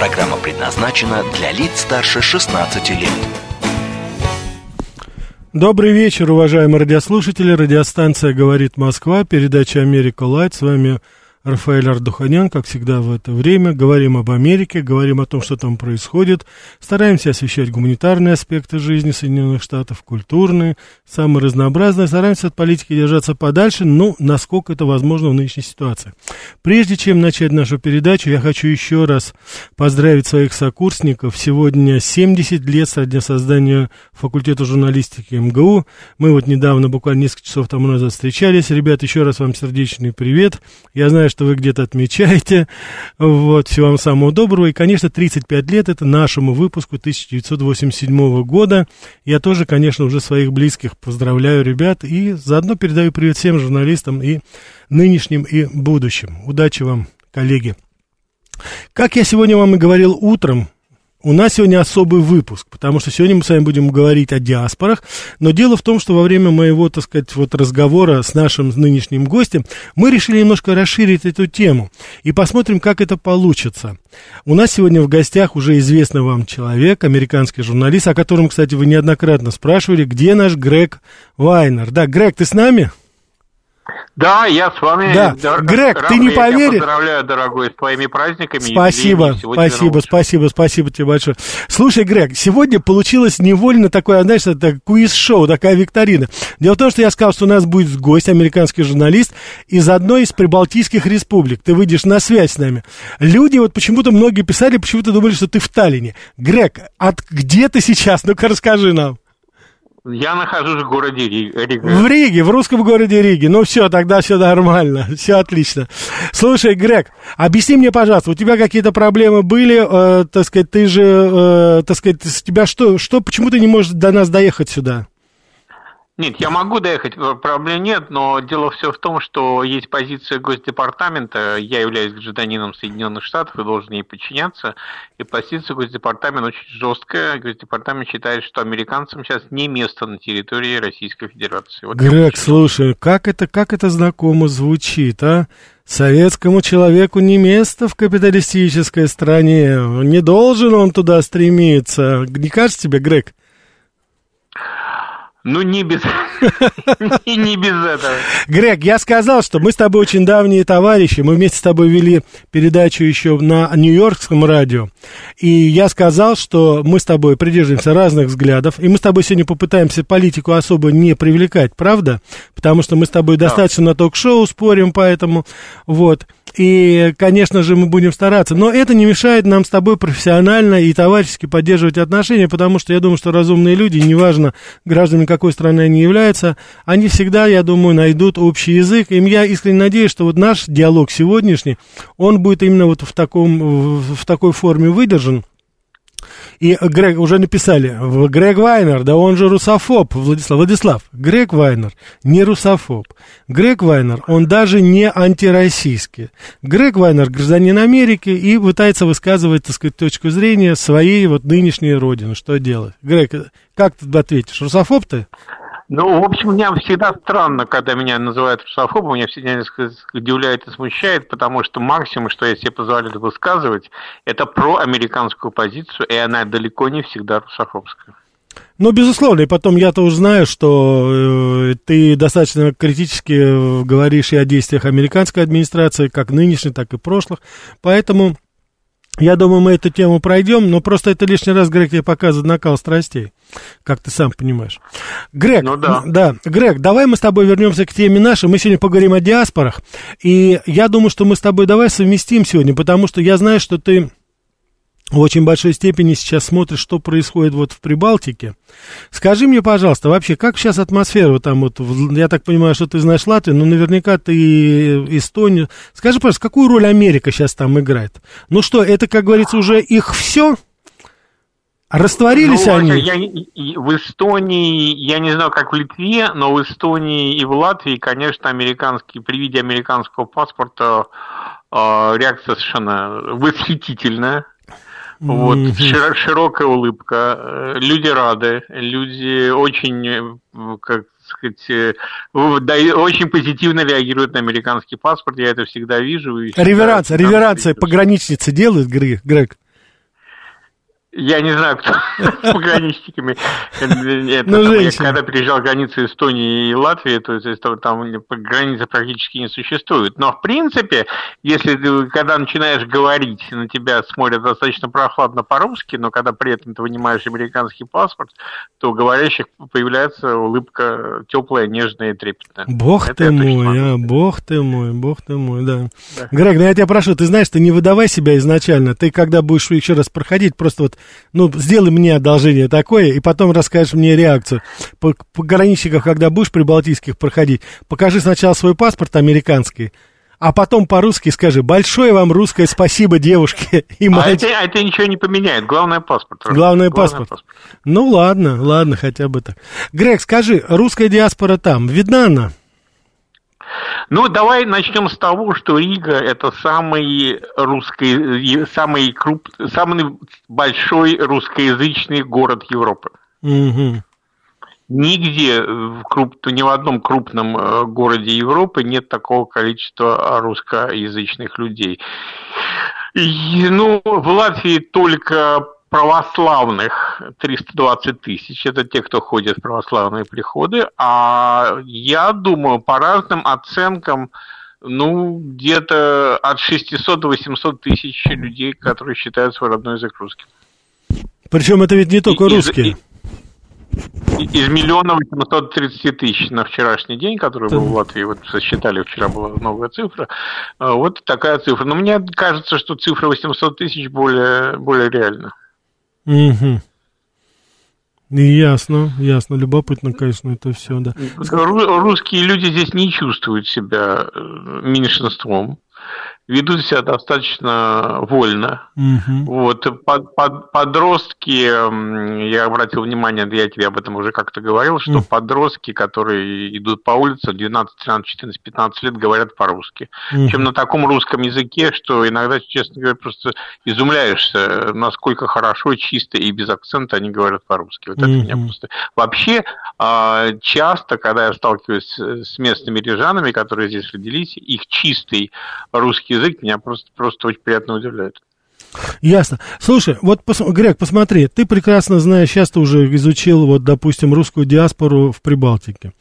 Программа предназначена для лиц старше 16 лет. Добрый вечер, уважаемые радиослушатели. Радиостанция «Говорит Москва», передача «Америка Лайт». С вами Рафаэль Ардуханян, как всегда в это время. Говорим об Америке, говорим о том, что там происходит. Стараемся освещать гуманитарные аспекты жизни Соединенных Штатов, культурные, самые разнообразные. Стараемся от политики держаться подальше, ну, насколько это возможно в нынешней ситуации. Прежде чем начать нашу передачу, я хочу еще раз поздравить своих сокурсников. Сегодня 70 лет со дня создания факультета журналистики МГУ. Мы вот недавно, буквально несколько часов тому назад встречались. Ребят, еще раз вам сердечный привет. Я знаю, что вы где-то отмечаете. Вот, всего вам самого доброго. И, конечно, 35 лет это нашему выпуску 1987 года. Я тоже, конечно, уже своих близких поздравляю, ребят, и заодно передаю привет всем журналистам и нынешним, и будущим. Удачи вам, коллеги. Как я сегодня вам и говорил утром, у нас сегодня особый выпуск, потому что сегодня мы с вами будем говорить о диаспорах, но дело в том, что во время моего, так сказать, вот разговора с нашим нынешним гостем мы решили немножко расширить эту тему и посмотрим, как это получится. У нас сегодня в гостях уже известный вам человек, американский журналист, о котором, кстати, вы неоднократно спрашивали, где наш Грег Вайнер. Да, Грег, ты с нами? Да, я с вами. Да, Дор- Грег, ты не я поверишь. поздравляю, дорогой, с твоими праздниками. Спасибо, спасибо, спасибо, спасибо тебе большое. Слушай, Грег, сегодня получилось невольно такое, знаешь, это квиз-шоу, такая викторина. Дело в том, что я сказал, что у нас будет гость, американский журналист из одной из прибалтийских республик. Ты выйдешь на связь с нами. Люди, вот почему-то многие писали, почему-то думали, что ты в Таллине. Грег, от где ты сейчас? Ну-ка расскажи нам. Я нахожусь в городе Ри- Рига. В Риге, в русском городе Риге. Ну все, тогда все нормально, все отлично. Слушай, Грег, объясни мне, пожалуйста, у тебя какие-то проблемы были, э, так сказать, ты же, э, так сказать, с тебя что, что, почему ты не можешь до нас доехать сюда? Нет, я могу доехать, э, проблем нет, но дело все в том, что есть позиция Госдепартамента, я являюсь гражданином Соединенных Штатов и должен ей подчиняться, и позиция Госдепартамента очень жесткая. Госдепартамент считает, что американцам сейчас не место на территории Российской Федерации. Вот Грег, слушай, как это, как это знакомо звучит, а? Советскому человеку не место в капиталистической стране. Не должен он туда стремиться. Не кажется тебе, Грег? Ну, не без... не не без этого. Грег, я сказал, что мы с тобой очень давние товарищи. Мы вместе с тобой вели передачу еще на Нью-Йоркском радио. И я сказал, что мы с тобой придерживаемся разных взглядов. И мы с тобой сегодня попытаемся политику особо не привлекать, правда? Потому что мы с тобой достаточно на ток-шоу спорим, поэтому вот. И, конечно же, мы будем стараться. Но это не мешает нам с тобой профессионально и товарищески поддерживать отношения, потому что я думаю, что разумные люди, неважно, гражданами какой страны они являются, они всегда, я думаю, найдут общий язык. И я искренне надеюсь, что вот наш диалог сегодняшний, он будет именно вот в, таком, в, такой форме выдержан. И Грег уже написали, Грег Вайнер, да он же русофоб, Владислав, Владислав, Грег Вайнер не русофоб. Грег Вайнер, он даже не антироссийский. Грег Вайнер гражданин Америки и пытается высказывать, так сказать, точку зрения своей вот нынешней родины. Что делать? Грег, как ты ответишь? Русофоб ты? Ну, в общем, меня всегда странно, когда меня называют русофобом, меня всегда несколько удивляет и смущает, потому что максимум, что я себе позволяю высказывать, это про американскую позицию, и она далеко не всегда русофобская. Ну, безусловно, и потом я-то уже знаю, что э, ты достаточно критически э, говоришь и о действиях американской администрации, как нынешней, так и прошлых, поэтому я думаю, мы эту тему пройдем, но просто это лишний раз, Грег, тебе показывает накал страстей, как ты сам понимаешь. Грег, Ну да. да, Грег, давай мы с тобой вернемся к теме нашей, мы сегодня поговорим о диаспорах, и я думаю, что мы с тобой давай совместим сегодня, потому что я знаю, что ты в очень большой степени сейчас смотришь, что происходит вот в Прибалтике. Скажи мне, пожалуйста, вообще, как сейчас атмосфера вот там вот, я так понимаю, что ты знаешь Латвию, но наверняка ты Эстонию. Скажи, пожалуйста, какую роль Америка сейчас там играет? Ну что, это, как говорится, уже их все? Растворились ну, они? Я, в Эстонии, я не знаю, как в Литве, но в Эстонии и в Латвии, конечно, американский, при виде американского паспорта э, реакция совершенно восхитительная. Вот, mm-hmm. широкая улыбка, э, люди рады, люди очень, как сказать, э, очень позитивно реагируют на американский паспорт, я это всегда вижу. Реверанция, реверанция пограничницы делают, Грег? Я не знаю, кто с пограничниками. Ну, я когда переезжал границу Эстонии и Латвии, то есть там границы практически не существует. Но в принципе, если ты, когда начинаешь говорить, на тебя смотрят достаточно прохладно по-русски, но когда при этом ты вынимаешь американский паспорт, то у говорящих появляется улыбка теплая, нежная и трепетная. Бог Это ты мой, а, бог ты мой, бог ты мой, да. да. Грег, ну я тебя прошу, ты знаешь, ты не выдавай себя изначально. Ты когда будешь еще раз проходить, просто вот ну, сделай мне одолжение такое, и потом расскажешь мне реакцию. По пограничников, когда будешь при Балтийских проходить, покажи сначала свой паспорт американский, а потом по-русски скажи «Большое вам русское спасибо, девушки и мальчики». А это, а это ничего не поменяет, главное паспорт. Главное, главное паспорт. паспорт. Ну ладно, ладно, хотя бы так. Грег, скажи, русская диаспора там, видна она? Ну, давай начнем с того, что Рига – это самый русский, самый круп, самый большой русскоязычный город Европы. Угу. Нигде, в круп, ни в одном крупном э, городе Европы нет такого количества русскоязычных людей. И, ну, в Латвии только православных 320 тысяч, это те, кто ходит в православные приходы, а я думаю, по разным оценкам, ну, где-то от 600 до 800 тысяч людей, которые считают свой родной язык русским. Причем это ведь не только и, русские. из миллиона восемьсот тридцати тысяч на вчерашний день, который был в Латвии, вот сосчитали, вчера была новая цифра, а, вот такая цифра. Но мне кажется, что цифра 800 тысяч более, более реальна. Угу. Ясно, ясно, любопытно, конечно, это все, да. Русские люди здесь не чувствуют себя э, меньшинством ведут себя достаточно вольно. Угу. Вот, под, под, подростки, я обратил внимание, я тебе об этом уже как-то говорил, что угу. подростки, которые идут по улице 12, 13, 14, 15 лет, говорят по-русски. Угу. Чем на таком русском языке, что иногда, честно говоря, просто изумляешься, насколько хорошо, чисто и без акцента они говорят по-русски. Вот это угу. меня просто... Вообще, а, часто, когда я сталкиваюсь с местными рижанами, которые здесь родились, их чистый русский язык меня просто, просто очень приятно удивляет. Ясно. Слушай, вот, пос, Грег, посмотри, ты прекрасно знаешь, сейчас ты уже изучил, вот, допустим, русскую диаспору в Прибалтике.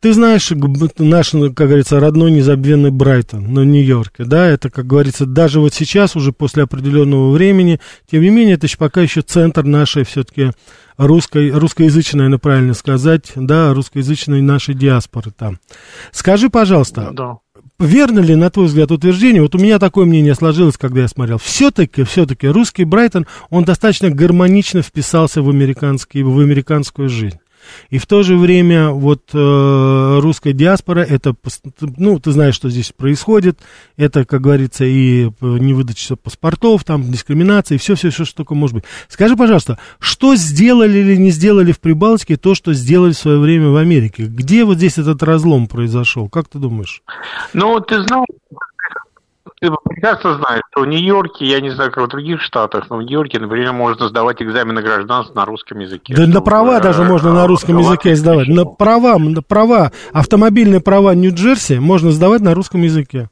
Ты знаешь наш, как говорится, родной незабвенный Брайтон на Нью-Йорке, да, это, как говорится, даже вот сейчас, уже после определенного времени, тем не менее, это еще пока еще центр нашей все-таки русской, русскоязычной, наверное, правильно сказать, да, русскоязычной нашей диаспоры там. Скажи, пожалуйста, да верно ли, на твой взгляд, утверждение, вот у меня такое мнение сложилось, когда я смотрел, все-таки, все-таки русский Брайтон, он достаточно гармонично вписался в, американский, в американскую жизнь. И в то же время вот э, русская диаспора, это, ну, ты знаешь, что здесь происходит, это, как говорится, и э, невыдача паспортов, там, дискриминация, и все-все-все, что только может быть. Скажи, пожалуйста, что сделали или не сделали в Прибалтике то, что сделали в свое время в Америке? Где вот здесь этот разлом произошел? Как ты думаешь? Ну, ты знаешь, ты прекрасно знаешь, что в Нью-Йорке, я не знаю, как в других штатах, но в Нью-Йорке, например, можно сдавать экзамены гражданства на русском языке. Да на права э, даже можно на русском языке сдавать. На права, на права, автомобильные права Нью-Джерси можно сдавать на русском языке.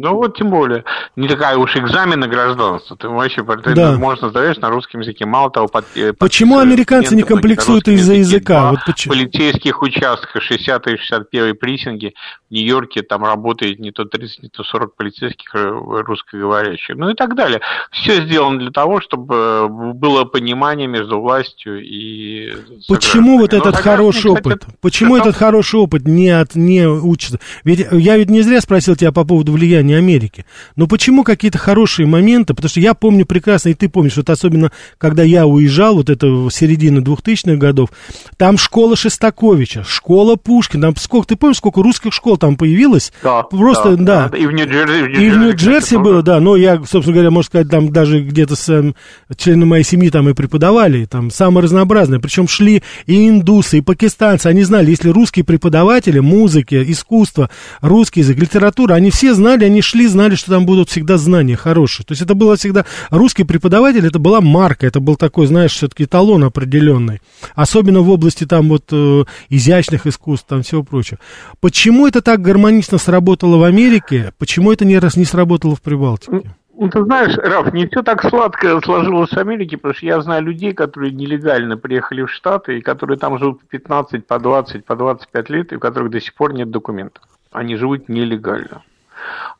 Ну вот тем более. Не такая уж экзамен на гражданство. Ты вообще ты да. можно сдаешь на русском языке. Мало того, под, э, Почему американцы не комплексуют из-за языка? Вот почему? полицейских участках 60 и 61 прессинги в Нью-Йорке там работает не то 30, не то 40 полицейских э, русскоговорящих. Ну и так далее. Все сделано для того, чтобы э, было понимание между властью и... Почему вот этот хороший кстати, опыт? Почему этот хороший опыт не, от, не учится? Ведь я ведь не зря спросил тебя по поводу влияния не Америки. Но почему какие-то хорошие моменты, потому что я помню прекрасно, и ты помнишь, вот особенно, когда я уезжал, вот это в середине 2000-х годов, там школа Шестаковича, школа Пушкина, там сколько, ты помнишь, сколько русских школ там появилось? Да, Просто, да. да. И в Нью-Джерси. И в Нью-Джерси было, да, но я, собственно говоря, можно сказать, там даже где-то с э, члены моей семьи там и преподавали, там самые разнообразные, причем шли и индусы, и пакистанцы, они знали, если русские преподаватели музыки, искусства, русский язык, литература, они все знали, они шли, знали, что там будут всегда знания хорошие. То есть это было всегда, русский преподаватель, это была марка, это был такой, знаешь, все-таки эталон определенный. Особенно в области там вот э, изящных искусств, там всего прочего. Почему это так гармонично сработало в Америке, почему это не, не сработало в Прибалтике? Ну, ты знаешь, Раф, не все так сладко сложилось в Америке, потому что я знаю людей, которые нелегально приехали в Штаты, и которые там живут по 15, по 20, по 25 лет, и у которых до сих пор нет документов. Они живут нелегально.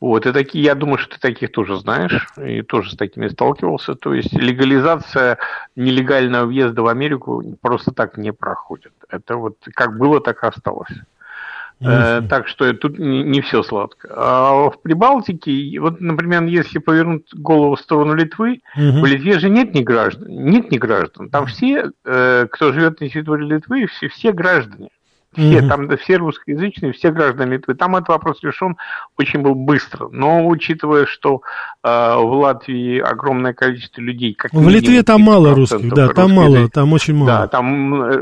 Вот, и такие, я думаю, что ты таких тоже знаешь, и тоже с такими сталкивался. То есть легализация нелегального въезда в Америку просто так не проходит. Это вот как было, так и осталось. Э, так что тут не, не все сладко. А в Прибалтике, вот, например, если повернуть голову в сторону Литвы, угу. в Литве же нет ни граждан, нет ни граждан. Там все, э, кто живет на территории Литвы, все, все граждане. Все, mm-hmm. там все русскоязычные, все граждане Литвы. Там этот вопрос решен очень был быстро. Но учитывая, что э, в Латвии огромное количество людей, как В Литве там мало русских, да, там мало, там очень мало. Да, там э,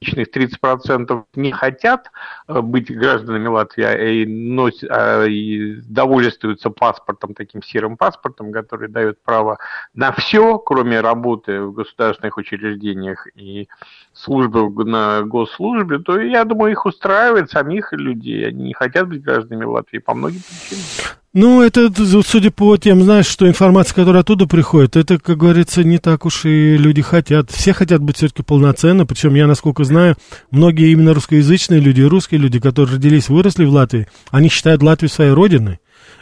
русскоязычных 30% не хотят э, быть гражданами Латвии, а и, носят, а, и довольствуются паспортом, таким серым паспортом, который дает право на все, кроме работы в государственных учреждениях и службы на госслужбе, то я думаю, их устраивает самих людей. Они не хотят быть гражданами Латвии по многим причинам. Ну, это, судя по тем, знаешь, что информация, которая оттуда приходит, это, как говорится, не так уж и люди хотят. Все хотят быть все-таки полноценно, причем я, насколько знаю, многие именно русскоязычные люди, русские люди, которые родились, выросли в Латвии, они считают Латвию своей родиной.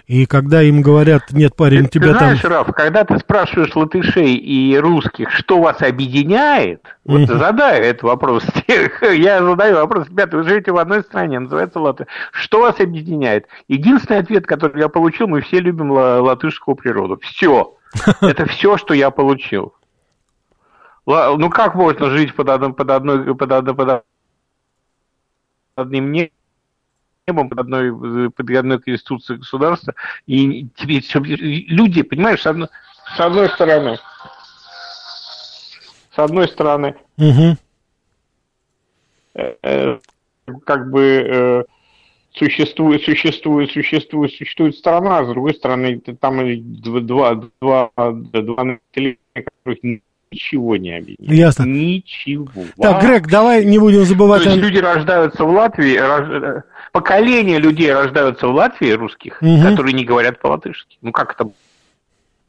И когда им говорят, нет, парень, ты, тебя ты знаешь, там... Раф, когда ты спрашиваешь латышей и русских, что вас объединяет, вот uh-huh. задай этот вопрос. Я задаю вопрос, ребята, вы живете в одной стране, называется Латвия. Что вас объединяет? Единственный ответ, который я получил, мы все любим латышскую природу. Все. Это все, что я получил. Ну как можно жить под одной, под одной, под одной, под одним небом? Небом под одной, под одной конституцией государства. И тебе люди, понимаешь, с одной, с одной стороны, с одной стороны, угу. э, как бы э, существует, существует, существует, существует страна, а с другой стороны, там два, два, два населения, которых ничего не объединяет. Ясно. Ничего. Так, Грег, давай не будем забывать... То есть люди рождаются в Латвии, рож поколения людей рождаются в Латвии, русских, угу. которые не говорят по-латышски. Ну, как это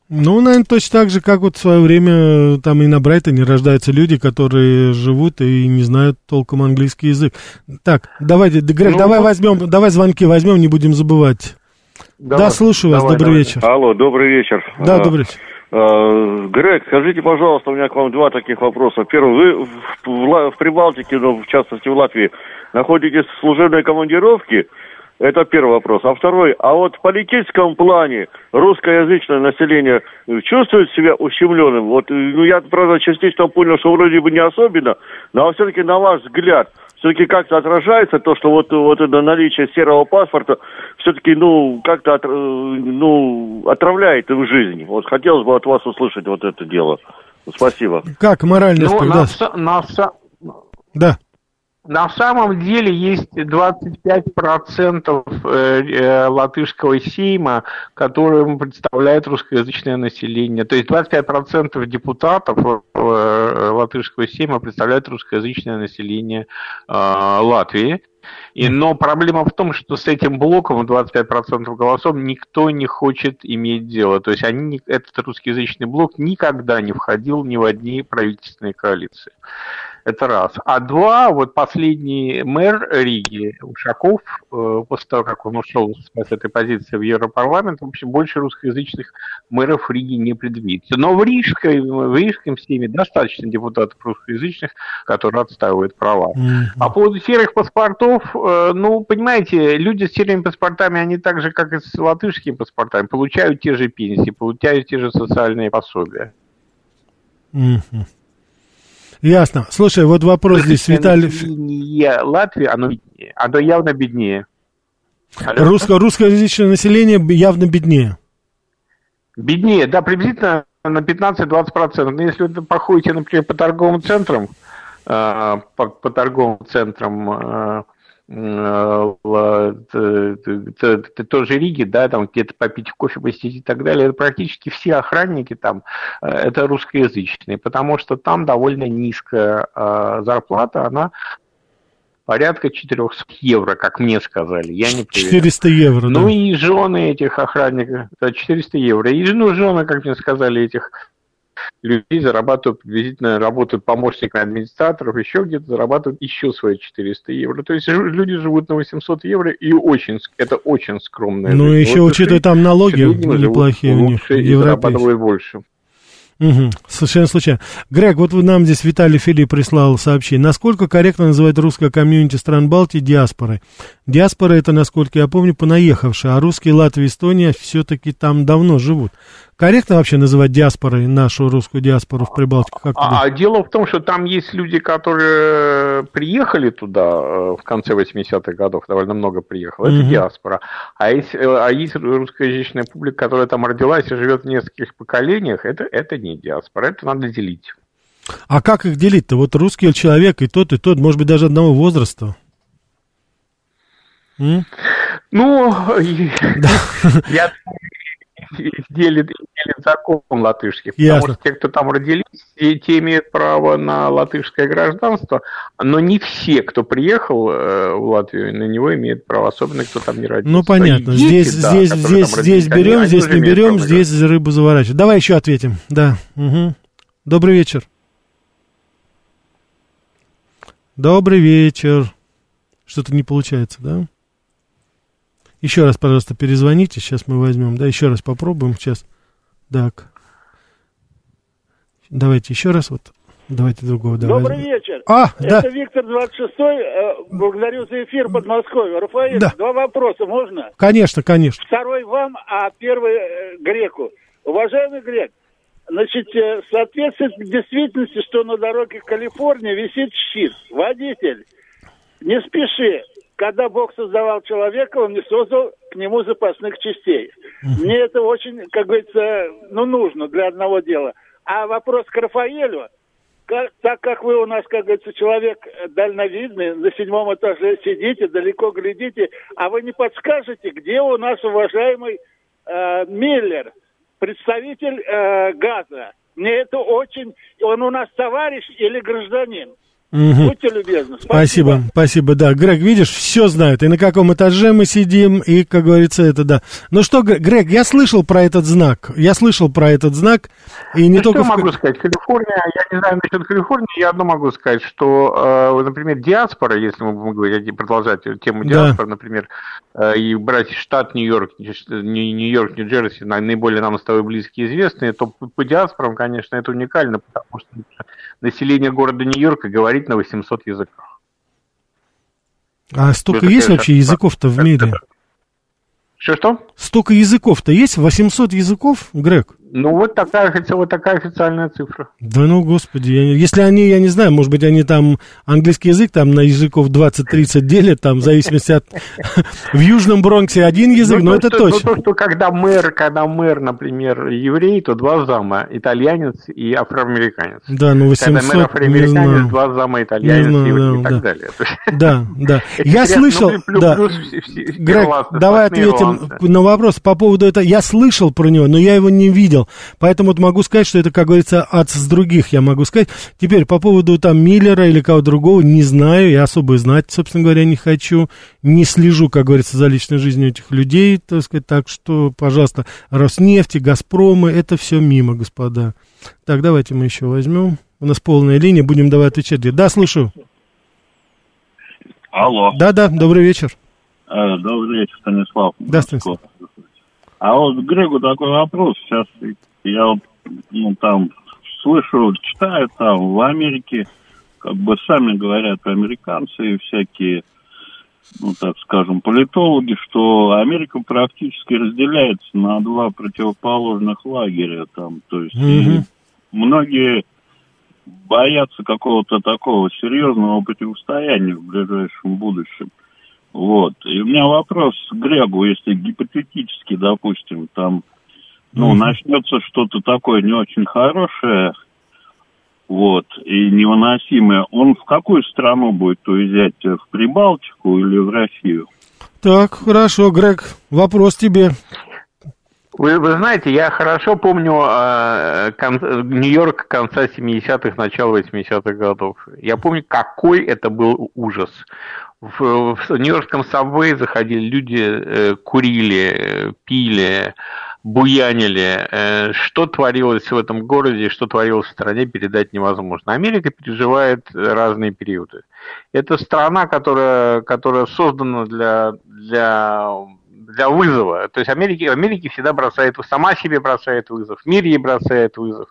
ну, наверное, точно так же, как вот в свое время там и на Брайтоне рождаются люди, которые живут и не знают толком английский язык. Так, давайте, Грег, ну, давай возьмем, давай звонки возьмем, не будем забывать. Давай, да, слушаю вас, добрый давай. вечер. Алло, добрый вечер. Да, добрый вечер. А, Грег, скажите, пожалуйста, у меня к вам два таких вопроса. Первый, вы в, Прибалтике, но в частности в Латвии, находитесь в служебной командировке? Это первый вопрос. А второй, а вот в политическом плане русскоязычное население чувствует себя ущемленным? Вот, ну, я, правда, частично понял, что вроде бы не особенно, но все-таки, на ваш взгляд, все-таки как-то отражается то, что вот, вот это наличие серого паспорта все-таки, ну, как-то от, ну, отравляет их жизнь. Вот хотелось бы от вас услышать вот это дело. Спасибо. Как моральный ну, на, на, да. На самом деле есть 25% э, э, латышского сейма, которым представляет русскоязычное население. То есть 25% депутатов э, латышского сейма представляют русскоязычное население Латвии. И, но проблема в том, что с этим блоком 25% голосов никто не хочет иметь дело. То есть они, этот русскоязычный блок никогда не входил ни в одни правительственные коалиции. Это раз. А два, вот последний мэр Риги, Ушаков, э, после того, как он ушел с этой позиции в Европарламент, в общем, больше русскоязычных мэров Риги не предвидится. Но в Рижской, в Рижском системе достаточно депутатов русскоязычных, которые отстаивают права. Mm-hmm. По поводу серых паспортов, э, ну, понимаете, люди с серыми паспортами, они так же, как и с латышскими паспортами, получают те же пенсии, получают те же социальные пособия. Mm-hmm. Ясно. Слушай, вот вопрос здесь, Виталий... Население Латвии, оно, оно явно беднее. Русско, русскоязычное население явно беднее. Беднее, да, приблизительно на 15-20%. Но если вы походите, например, по торговым центрам, э, по, по торговым центрам э, тоже Риги, да, там где-то попить кофе, посетить и так далее, это практически все охранники там, э, это русскоязычные, потому что там довольно низкая э, зарплата, она порядка 400 евро, как мне сказали, я не проверял. 400 евро, Ну да. и жены этих охранников, 400 евро, и ну, жены, как мне сказали, этих людей зарабатывают приблизительно, работают помощниками администраторов, еще где-то зарабатывают еще свои 400 евро. То есть люди живут на 800 евро, и очень, это очень скромно. Ну, еще вот учитывая там налоги неплохие у них, и зарабатывают больше. Угу, совершенно случайно. Грег, вот вы нам здесь Виталий Филипп прислал сообщение. Насколько корректно называть русское комьюнити стран Балтии диаспорой? Диаспора это, насколько я помню, понаехавшие, а русские Латвия и Эстония все-таки там давно живут. Корректно вообще называть диаспорой нашу русскую диаспору в Прибалтике? Как а, а дело в том, что там есть люди, которые приехали туда э, в конце 80-х годов, довольно много приехало, это mm-hmm. диаспора. А есть, э, а есть русскоязычная публика, которая там родилась и живет в нескольких поколениях, это, это не диаспора, это надо делить. А как их делить-то? Вот русский человек и тот, и тот, может быть, даже одного возраста. М? Ну, я делит, делит закон латышский. Потому что те, кто там родились, те, те имеют право на латышское гражданство, но не все, кто приехал э, в Латвию, на него имеют право, особенно кто там не родился. Ну, понятно. Дети, здесь, да, здесь, здесь, здесь берем, они, здесь не берем, здесь рыбу заворачиваем. Давай еще ответим. Да. Угу. Добрый вечер. Добрый вечер. Что-то не получается, да? Еще раз, пожалуйста, перезвоните, сейчас мы возьмем, да, еще раз попробуем сейчас. Так. Давайте еще раз, вот, давайте другого. Давай. Добрый вечер. А, Это да. Виктор 26 э, благодарю за эфир Подмосковья. Рафаэль, да. два вопроса можно? Конечно, конечно. Второй вам, а первый э, Греку. Уважаемый Грек, значит, э, соответствует действительности, что на дороге Калифорнии висит щит. Водитель, не спеши, когда Бог создавал человека, он не создал к нему запасных частей. Мне это очень, как говорится, ну, нужно для одного дела. А вопрос к Рафаэлю, как, так как вы у нас, как говорится, человек дальновидный, на седьмом этаже сидите, далеко глядите, а вы не подскажете, где у нас уважаемый э, Миллер, представитель э, газа? Мне это очень... Он у нас товарищ или гражданин? Угу. Будьте любезны. Спасибо. спасибо, спасибо, да. Грег, видишь, все знают. И на каком этаже мы сидим, и, как говорится, это да. Ну что, Грег, я слышал про этот знак. Я слышал про этот знак. И не ну, только что в... могу сказать? Калифорния, я не знаю насчет Калифорнии, я одно могу сказать, что, э, например, диаспора, если мы будем говорить, продолжать тему диаспоры, да. например, э, и брать штат Нью-Йорк, Нью-Йорк, Нью-Джерси, наиболее нам с тобой близкие известные, то по диаспорам, конечно, это уникально, потому что население города Нью-Йорка говорит на 800 языках. А столько есть вообще языков-то в мире? Что-что? Столько языков-то есть? 800 языков, Грег? Ну, вот такая, вот такая официальная цифра. Да ну, господи, я, если они, я не знаю, может быть, они там английский язык там на языков 20-30 делят, там, в зависимости от... В Южном Бронксе один язык, ну, но это точно. Ну, то, что когда мэр, когда мэр, например, еврей, то два зама, итальянец и афроамериканец. Да, ну 800, Когда мэр афроамериканец, два зама, итальянец и, так далее. Да, да. Я слышал, да. Грег, давай ответим на вопрос по поводу этого. Я слышал про него, но я его не видел. Поэтому вот могу сказать, что это, как говорится, от с других я могу сказать. Теперь по поводу там Миллера или кого другого, не знаю, я особо знать, собственно говоря, не хочу. Не слежу, как говорится, за личной жизнью этих людей, так сказать. Так что, пожалуйста, Роснефти, Газпромы, это все мимо, господа. Так, давайте мы еще возьмем. У нас полная линия, будем давать отвечать. Да, слушаю. Алло. Да-да, добрый вечер. Э, добрый вечер, Станислав. Да, Станислав. А вот Грегу такой вопрос. Сейчас я вот, ну, там слышу, читаю там в Америке, как бы сами говорят американцы и всякие, ну, так скажем, политологи, что Америка практически разделяется на два противоположных лагеря там, то есть Мгм. многие боятся какого-то такого серьезного противостояния в ближайшем будущем. Вот. И у меня вопрос к Грегу, если гипотетически, допустим, там, ну, Мгм. начнется что-то такое не очень хорошее, вот, и невыносимое, он в какую страну будет уезжать? В Прибалтику или в Россию? Так, хорошо, Грег, вопрос тебе. Вы, вы знаете, я хорошо помню э, кон- Нью-Йорк конца 70-х, начала 80-х годов. Я помню, какой это был ужас. В, в Нью-Йоркском сабвее заходили люди, э, курили, э, пили, буянили. Э, что творилось в этом городе, что творилось в стране, передать невозможно. Америка переживает разные периоды. Это страна, которая, которая создана для, для, для вызова. То есть Америка, Америка всегда бросает, сама себе бросает вызов, мир ей бросает вызов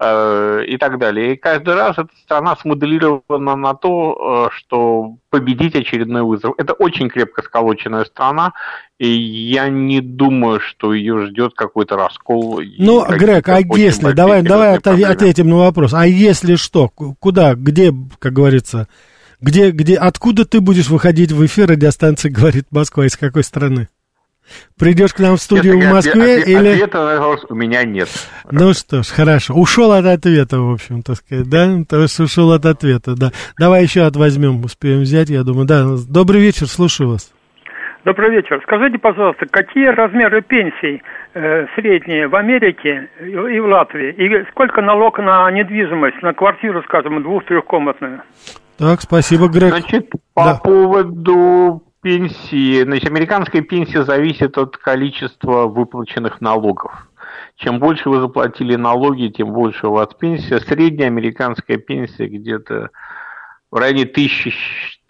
э, и так далее. И каждый раз эта страна смоделирована на то, э, что победить очередной вызов. Это очень крепко сколоченная страна, и я не думаю, что ее ждет какой-то раскол. Ну, Грег, а если, давай, давай проблемы. ответим на вопрос. А если что, Ку- куда, где, как говорится, где, где, откуда ты будешь выходить в эфир радиостанции «Говорит Москва», из какой страны? Придешь к нам в студию Честно в Москве отве- или... Ответа на вопрос у меня нет. Ну что ж, хорошо. Ушел от ответа, в общем, так сказать, да? То есть ушел от ответа, да. Давай еще от возьмем, успеем взять, я думаю. Да, добрый вечер, слушаю вас. Добрый вечер. Скажите, пожалуйста, какие размеры пенсий э, средние в Америке и и в Латвии? И сколько налог на недвижимость, на квартиру, скажем, двух-трехкомнатную? Так, спасибо, Грег. Значит, по Да. поводу пенсии, значит, американская пенсия зависит от количества выплаченных налогов. Чем больше вы заплатили налоги, тем больше у вас пенсия. Средняя американская пенсия где-то в районе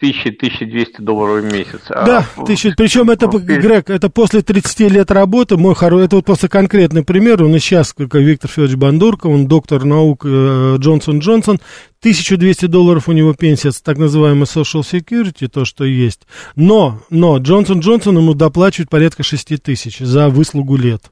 1000-1200 долларов в месяц. А Да, в- тысяча, причем это, Грег, это после 30 лет работы, мой хоро, это вот просто конкретный пример, он и сейчас, как Виктор Федорович Бандурко, он доктор наук э, Джонсон Джонсон, 1200 долларов у него пенсия, так называемый social security, то, что есть, но, но Джонсон Джонсон ему доплачивает порядка 6 тысяч за выслугу лет.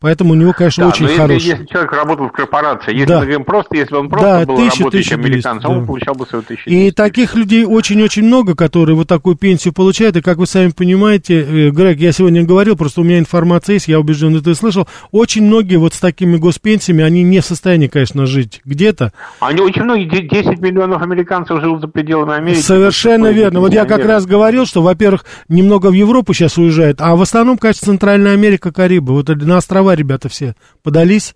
Поэтому у него, конечно, Да, очень но если, хороший. если человек работал в корпорации, если Да. мы говорим просто, если он просто Да, был 1000, работающим 1200, американцем, да. он получал бы свою 1200. И таких людей очень-очень много, которые вот такую пенсию получают. И, как вы сами понимаете, э, Грег, я сегодня говорил, просто у меня информация есть, я убежден, ты слышал, очень многие вот с такими госпенсиями, они не в состоянии, конечно, жить где-то. Они очень многие, де- 10 миллионов американцев живут за пределами Америки. Совершенно верно. Вот я как раз говорил, что, во-первых, немного в Европу сейчас уезжает, а в основном, конечно, Центральная Америка, Карибы. Вот на острова ребята все подались.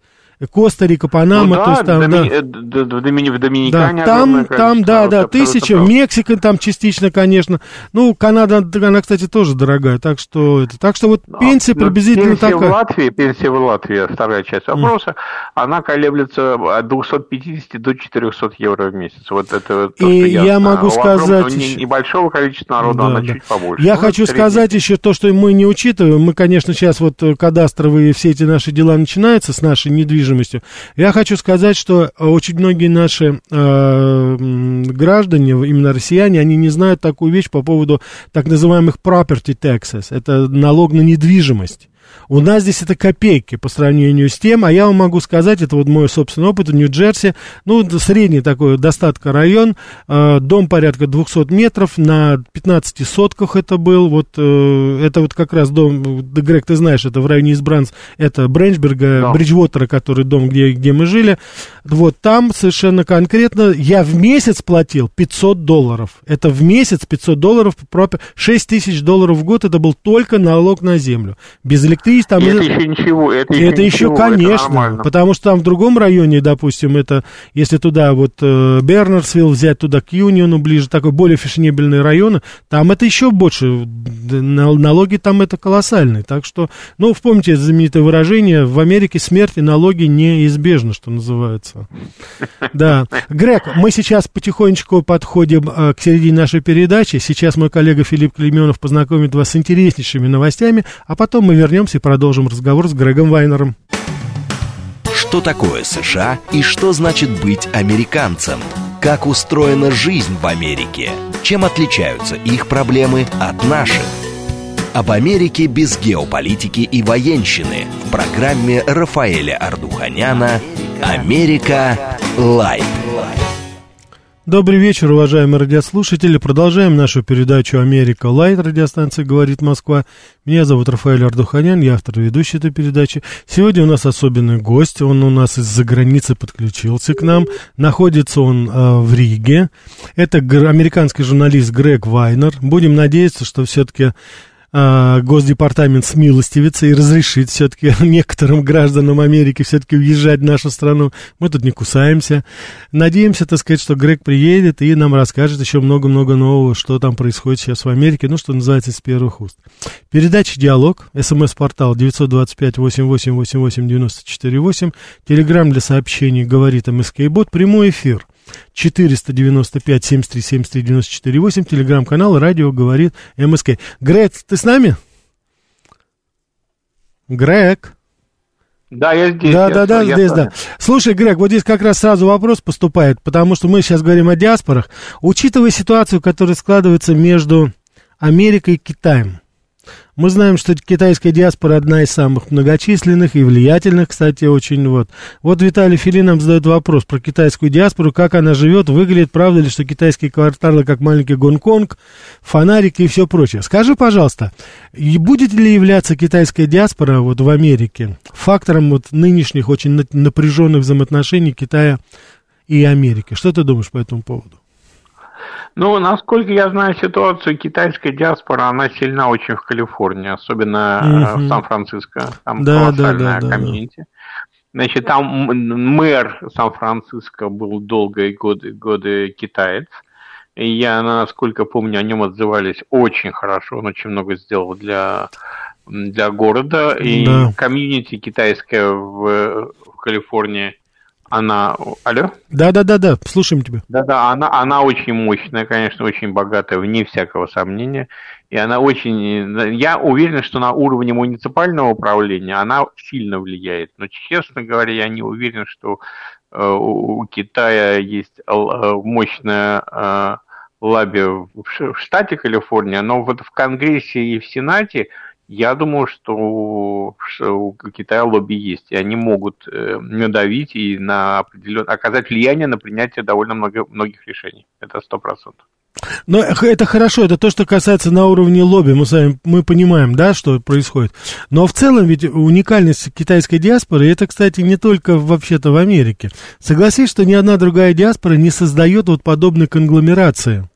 Коста-Рика, Панама, Ну то есть да, там, Доми- да. э, в Домини- в Да, Доминикане там, огромное там, количество да, да, тысяча. Мексика там частично, конечно. Ну, Канада, она, кстати, тоже дорогая, так что, это, так что вот пенсия Ну, приблизительно пенсия такая. в Латвии, пенсия в Латвии, вторая часть вопроса, она колеблется от 250 до 400 евро в месяц. Вот это то, И я ясно. могу сказать еще- небольшого количества народа Да, она да. чуть побольше. Я Ну, хочу средний. сказать еще то, что мы не учитываем. Мы, конечно, сейчас вот кадастровые все эти наши дела начинаются с нашей недвижимостью. Я хочу сказать, что э, очень многие наши э, граждане, именно россияне, они не знают такую вещь по поводу так называемых property taxes. Это налог на недвижимость. У нас здесь это копейки по сравнению с тем, а я вам могу сказать, это вот мой собственный опыт в Нью-Джерси, ну, средний такой достатка район, э, дом порядка 200 метров, на 15 сотках это был, вот, э, это вот как раз дом, э, Грег, ты знаешь, это в районе Избранц, это Бренчберга, Да. Бриджвотера, который дом, где, где мы жили, вот, там совершенно конкретно я в месяц платил 500 долларов, это в месяц 500 долларов, пропе- 6 тысяч долларов в год, это был только налог на землю, без электричество... Там, это еще ничего, это еще, это ничего, еще конечно, это потому что там в другом районе, допустим, это, если туда вот э, Бернерсвилл взять, туда к Юниону ближе, такой более фешенебельный район, там это еще больше, налоги там это колоссальные, так что, ну, вспомните знаменитое выражение, в Америке смерть и налоги неизбежны, что называется. Да. Грег, мы сейчас потихонечку подходим э, к середине нашей передачи, сейчас мой коллега Филипп Клеменов познакомит вас с интереснейшими новостями, а потом мы вернемся и продолжим разговор с Грегом Вайнером. Что такое США и что значит быть американцем? Как устроена жизнь в Америке? Чем отличаются их проблемы от наших? Об Америке без геополитики и военщины в программе Рафаэля Ардуханяна «Америка. Лайт». Добрый вечер, уважаемые радиослушатели. Продолжаем нашу передачу «Америка Light». Радиостанция «Говорит Москва». Меня зовут Рафаэль Ардуханян, я автор и ведущий этой передачи. Сегодня у нас особенный гость. Он у нас из-за границы подключился к нам. Находится он э, в Риге. Это американский журналист Грег Вайнер. Будем надеяться, что все-таки э, Госдепартамент смилостивится и разрешит все-таки некоторым гражданам Америки все-таки уезжать в нашу страну. Мы тут не кусаемся. Надеемся, так сказать, что Грег приедет и нам расскажет еще много-много нового, что там происходит сейчас в Америке, ну, что называется, с первых уст. Передача «Диалог», смс-портал 925-8888-94-8, телеграмм для сообщений «Говорит МСК-бот», прямой эфир 495 73 73 94 8, телеграм-канал «Радио говорит МСК». Грег, ты с нами? Грег. Да, я здесь. Да, я, да, да, я здесь, да. Слушай, Грег, вот здесь как раз сразу вопрос поступает, потому что мы сейчас говорим о диаспорах. Учитывая ситуацию, которая складывается между Америкой и Китаем, мы знаем, что китайская диаспора одна из самых многочисленных и влиятельных, кстати, очень вот. Вот Виталий Филин нам задает вопрос про китайскую диаспору, как она живет, выглядит, правда ли, что китайские кварталы как маленький Гонконг, фонарики и все прочее. Скажи, пожалуйста, будет ли являться китайская диаспора вот в Америке фактором вот нынешних очень напряженных взаимоотношений Китая и Америки? Что ты думаешь по этому поводу? Ну, насколько я знаю ситуацию, китайская диаспора, она сильна очень в Калифорнии, особенно угу. в Сан-Франциско. Там да, колоссальная да, да, комьюнити. Да, да. Значит, там мэр Сан-Франциско был долгие годы, годы китаец. И я, насколько помню, о нем отзывались очень хорошо. Он очень много сделал для, для города. И да. комьюнити китайская в, в Калифорнии – она... Алло? Да-да-да-да, слушаем тебя. Да-да, она, она очень мощная, конечно, очень богатая, вне всякого сомнения. И она очень... Я уверен, что на уровне муниципального управления она сильно влияет. Но, честно говоря, я не уверен, что э, у Китая есть э, мощная э, в, в штате Калифорния, но вот в Конгрессе и в Сенате я думаю, что у Китая лобби есть, и они могут э, надавить и на определен... оказать влияние на принятие довольно много, многих решений. Это сто процентов. Но это хорошо, это то, что касается на уровне лобби, мы с вами мы понимаем, да, что происходит. Но в целом ведь уникальность китайской диаспоры, это, кстати, не только вообще-то в Америке. Согласись, что ни одна другая диаспора не создает вот подобной конгломерации.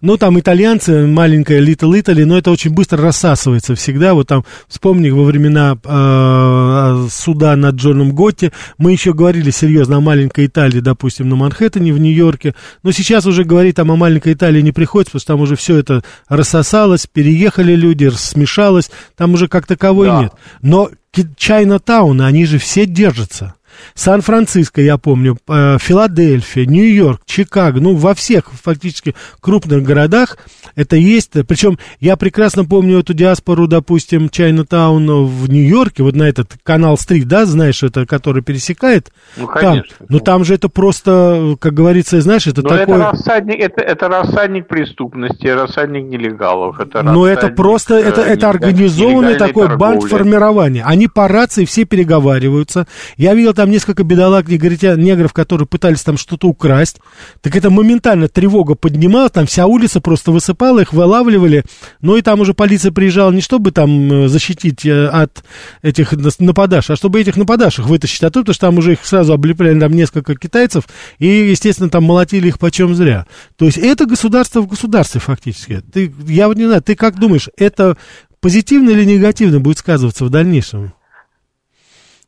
Ну, там итальянцы, маленькая Little Italy, но это очень быстро рассасывается всегда. Вот там, вспомни, во времена э, суда над Джоном Готти, мы еще говорили серьезно о маленькой Италии, допустим, на Манхэттене, в Нью-Йорке. Но сейчас уже говорить там о маленькой Италии не приходится, потому что там уже все это рассосалось, переехали люди, смешалось, там уже как таковой да. нет. Но Чайна-тауны, они же все держатся. Сан-Франциско, я помню, э, Филадельфия, Нью-Йорк, Чикаго, ну, во всех фактически крупных городах это есть. Причем я прекрасно помню эту диаспору, допустим, Чайна-таун в Нью-Йорке, вот на этот канал-стрит, да, знаешь, это, который пересекает. Ну, конечно. Там, ну, там же это просто, как говорится, знаешь, это Но такое... Это рассадник, это, это рассадник преступности, рассадник нелегалов. Это Но это просто, это, э, это организованный такой бандформирование. Они по рации все переговариваются. Я видел там там несколько бедолаг негритян, негров, которые пытались там что-то украсть, так это моментально тревога поднималась, там вся улица просто высыпала, их вылавливали, ну и там уже полиция приезжала не чтобы там э, защитить э, от этих нападаш, а чтобы этих нападавших вытащить оттуда, потому что там уже их сразу облепляли там несколько китайцев, и, естественно, там молотили их почем зря. То есть это государство в государстве фактически. Ты, я вот не знаю, ты как думаешь, это позитивно или негативно будет сказываться в дальнейшем?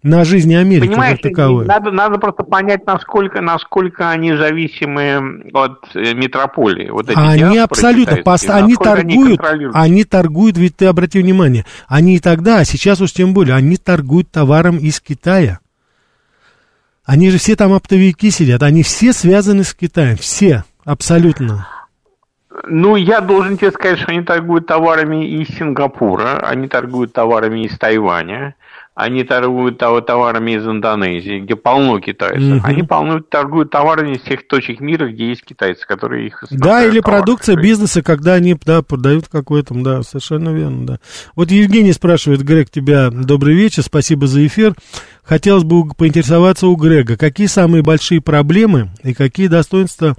На жизни Америки Понимаете, как таковой. Надо, надо просто понять, насколько, насколько они зависимы от э, метрополии. Вот эти они абсолютно, пост... они торгуют, они, они торгуют, ведь ты обрати внимание, они и тогда, а сейчас уж тем более, они торгуют товаром из Китая. Они же все там оптовики сидят, они все связаны с Китаем, все, абсолютно. Ну, я должен тебе сказать, что они торгуют товарами из Сингапура, они торгуют товарами из Тайваня, они торгуют товарами из Индонезии, где полно китайцев. Угу. Они полно, торгуют товарами из всех точек мира, где есть китайцы, которые их Да, или продукция бизнеса, когда они да, продают какой-то, да, совершенно верно, да. Вот Евгений спрашивает, Грег, тебя добрый вечер, спасибо за эфир. Хотелось бы поинтересоваться у Грега, какие самые большие проблемы и какие достоинства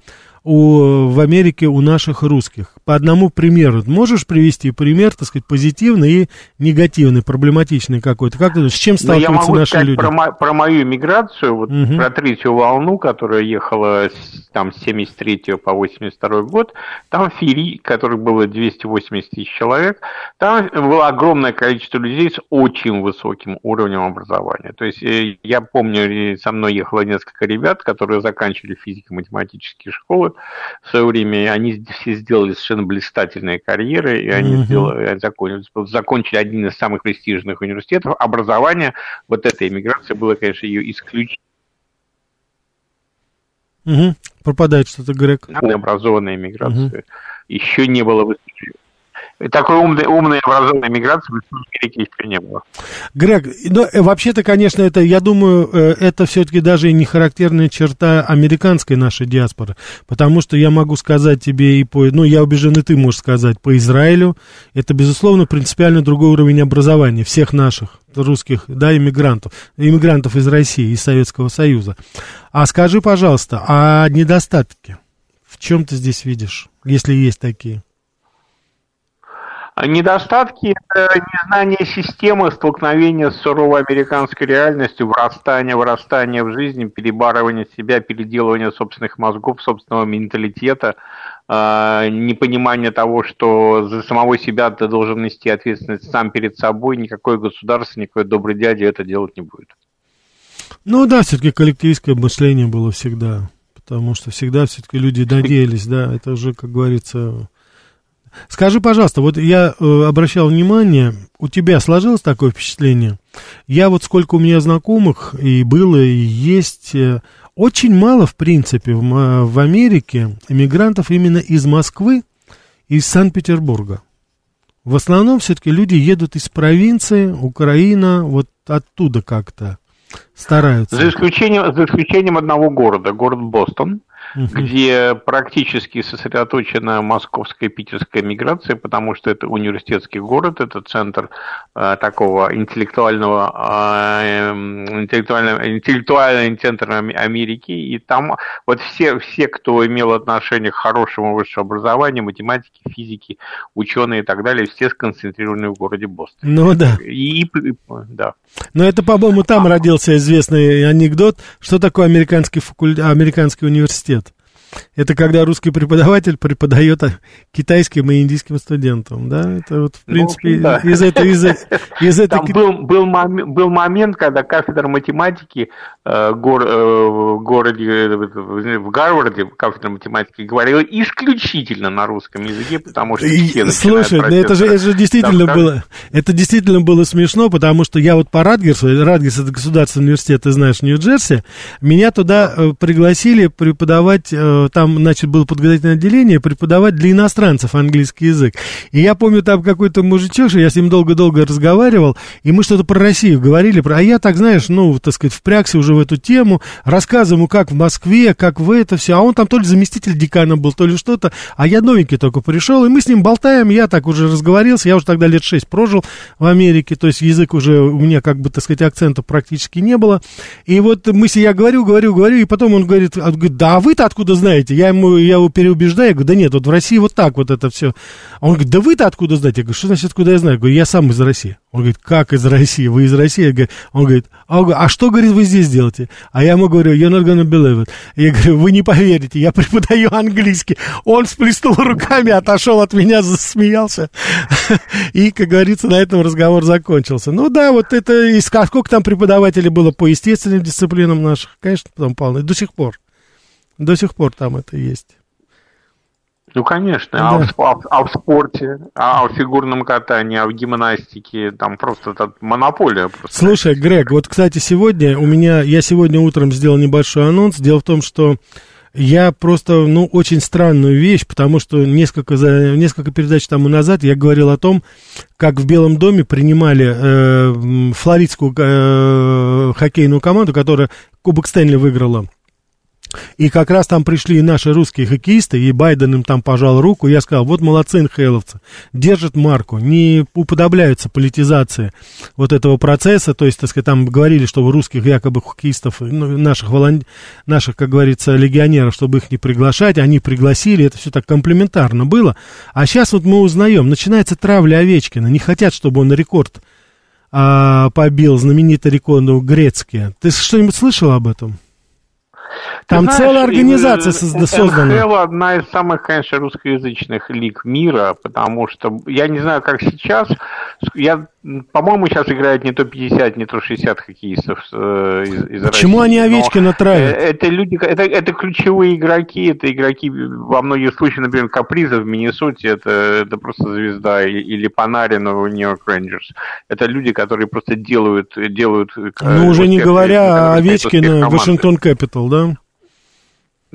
у, в Америке у наших русских. По одному примеру. Можешь привести пример, так сказать, позитивный и негативный, проблематичный какой-то? Как ты с чем сталкиваются ну, я могу наши сказать люди? Про, мо- про мою миграцию, вот угу. про третью волну, которая ехала с, там, с 73 по 82 год, там Фири, которых было 280 тысяч человек, там было огромное количество людей с очень высоким уровнем образования. То есть э, я помню, со мной ехало несколько ребят, которые заканчивали физико-математические школы, в свое время они все сделали совершенно блистательные карьеры, и они mm-hmm. сделали, закончили, закончили один из самых престижных университетов. Образование, вот эта иммиграция было, конечно, ее исключение. Угу. Пропадает что-то, Грег. Образованная иммиграция. Угу. Еще не было высоких такой умной, умной образованной миграции в Америке еще не было. Грег, ну, э, вообще-то, конечно, это, я думаю, э, это все-таки даже не характерная черта американской нашей диаспоры, потому что я могу сказать тебе и по, ну, я убежден, и ты можешь сказать, по Израилю, это, безусловно, принципиально другой уровень образования всех наших русских, да, иммигрантов, иммигрантов из России, из Советского Союза. А скажи, пожалуйста, а недостатки? В чем ты здесь видишь, если есть такие? Недостатки – это незнание системы, столкновение с суровой американской реальностью, врастание, вырастание в жизнь, перебарывание себя, переделывание собственных мозгов, собственного менталитета, э, непонимание того, что за самого себя ты должен нести ответственность сам перед собой, никакое государство, никакой добрый дядя это делать не будет. Ну да, все-таки коллективистское мышление было всегда, потому что всегда все-таки люди надеялись, да, это уже, как говорится, Скажи, пожалуйста, вот я э, обращал внимание, у тебя сложилось такое впечатление? Я вот сколько у меня знакомых и было, и есть, э, очень мало, в принципе, в, э, в Америке иммигрантов именно из Москвы и из Санкт-Петербурга. В основном все-таки люди едут из провинции, Украина, вот оттуда как-то стараются. За исключением, за исключением одного города, город Бостон угу. где практически сосредоточена московская и питерская миграция, потому что это университетский город, это центр э, такого интеллектуального, э, интеллектуального, интеллектуальный центр Америки, и там вот все, все, кто имел отношение к хорошему высшему образованию, математики, физики, ученые и так далее, все сконцентрированы в городе Бостон. Ну да. И, и да. Но это, по-моему, там а... родился известный анекдот, что такое американский, факуль... американский университет. Это когда русский преподаватель преподает китайским и индийским студентам, да? Это вот, в ну, принципе, ну, да. из этой... Из, из этой... Там был, был, момент, был момент, когда кафедра математики э, гор, э, в городе, э, в Гарварде, кафедра математики, говорила исключительно на русском языке, потому что все Слушай, ну это же, это же действительно там, было... Это действительно было смешно, потому что я вот по Радгерсу, Радгерс это государственный университет, ты знаешь, Нью-Джерси, меня туда э, пригласили преподавать э, там, значит, было подготовительное отделение, преподавать для иностранцев английский язык. И я помню, там какой-то мужичок, я с ним долго-долго разговаривал, и мы что-то про Россию говорили, а я так, знаешь, ну, так сказать, впрягся уже в эту тему, рассказываю ему, как в Москве, как в это все, а он там то ли заместитель декана был, то ли что-то, а я новенький только пришел, и мы с ним болтаем, я так уже разговорился, я уже тогда лет шесть прожил в Америке, то есть язык уже у меня, как бы, так сказать, акцента практически не было, и вот мы, я говорю, говорю, говорю, и потом он говорит, он говорит да, а вы-то откуда знаете? Знаете. Я ему, я его переубеждаю, я говорю, да нет, вот в России вот так вот это все. Он говорит, да вы-то откуда знаете? Я говорю, что значит, откуда я знаю? Я говорю, я сам из России. Он говорит, как из России? Вы из России? Он говорит, а, а что, говорит, вы здесь делаете? А я ему говорю, you're not gonna believe it. Я говорю, вы не поверите, я преподаю английский. Он сплеснул руками, отошел от меня, засмеялся. И, как говорится, на этом разговор закончился. Ну да, вот это, и сколько там преподавателей было по естественным дисциплинам наших, конечно, там полно. До сих пор. До сих пор там это есть. Ну, конечно, да. а, в, а, а в спорте, а в фигурном катании, а в гимнастике, там просто это монополия. Просто. Слушай, Грег, вот, кстати, сегодня у меня, я сегодня утром сделал небольшой анонс. Дело в том, что я просто, ну, очень странную вещь, потому что несколько, за, несколько передач тому назад я говорил о том, как в Белом доме принимали э, флоридскую э, хоккейную команду, которая Кубок Стэнли выиграла и как раз там пришли и наши русские хоккеисты, и Байден им там пожал руку. Я сказал, вот молодцы НХЛовцы, держат марку, не уподобляются политизации вот этого процесса. То есть, так сказать, там говорили, что русских якобы хоккеистов, ну, наших, волон... наших, как говорится, легионеров, чтобы их не приглашать, они пригласили, это все так комплементарно было. А сейчас вот мы узнаем, начинается травля Овечкина, не хотят, чтобы он рекорд а, побил, знаменитый рекорд Грецкий. Ты что-нибудь слышал об этом? Там знаешь, целая организация создана. НХЛ одна из самых, конечно, русскоязычных лиг мира, потому что я не знаю, как сейчас. Я, по-моему, сейчас играет не то 50, не то 60 хоккеистов э, из, из Почему России. они Овечкина травят? Э, это люди, это, это ключевые игроки, это игроки во многих случаях, например, Каприза в Миннесоте, это, это просто звезда, или Панарин в Нью-Йорк Рейнджерс. Это люди, которые просто делают... делают э, ну, уже не говоря о Овечкине, Вашингтон Кэпитал, да?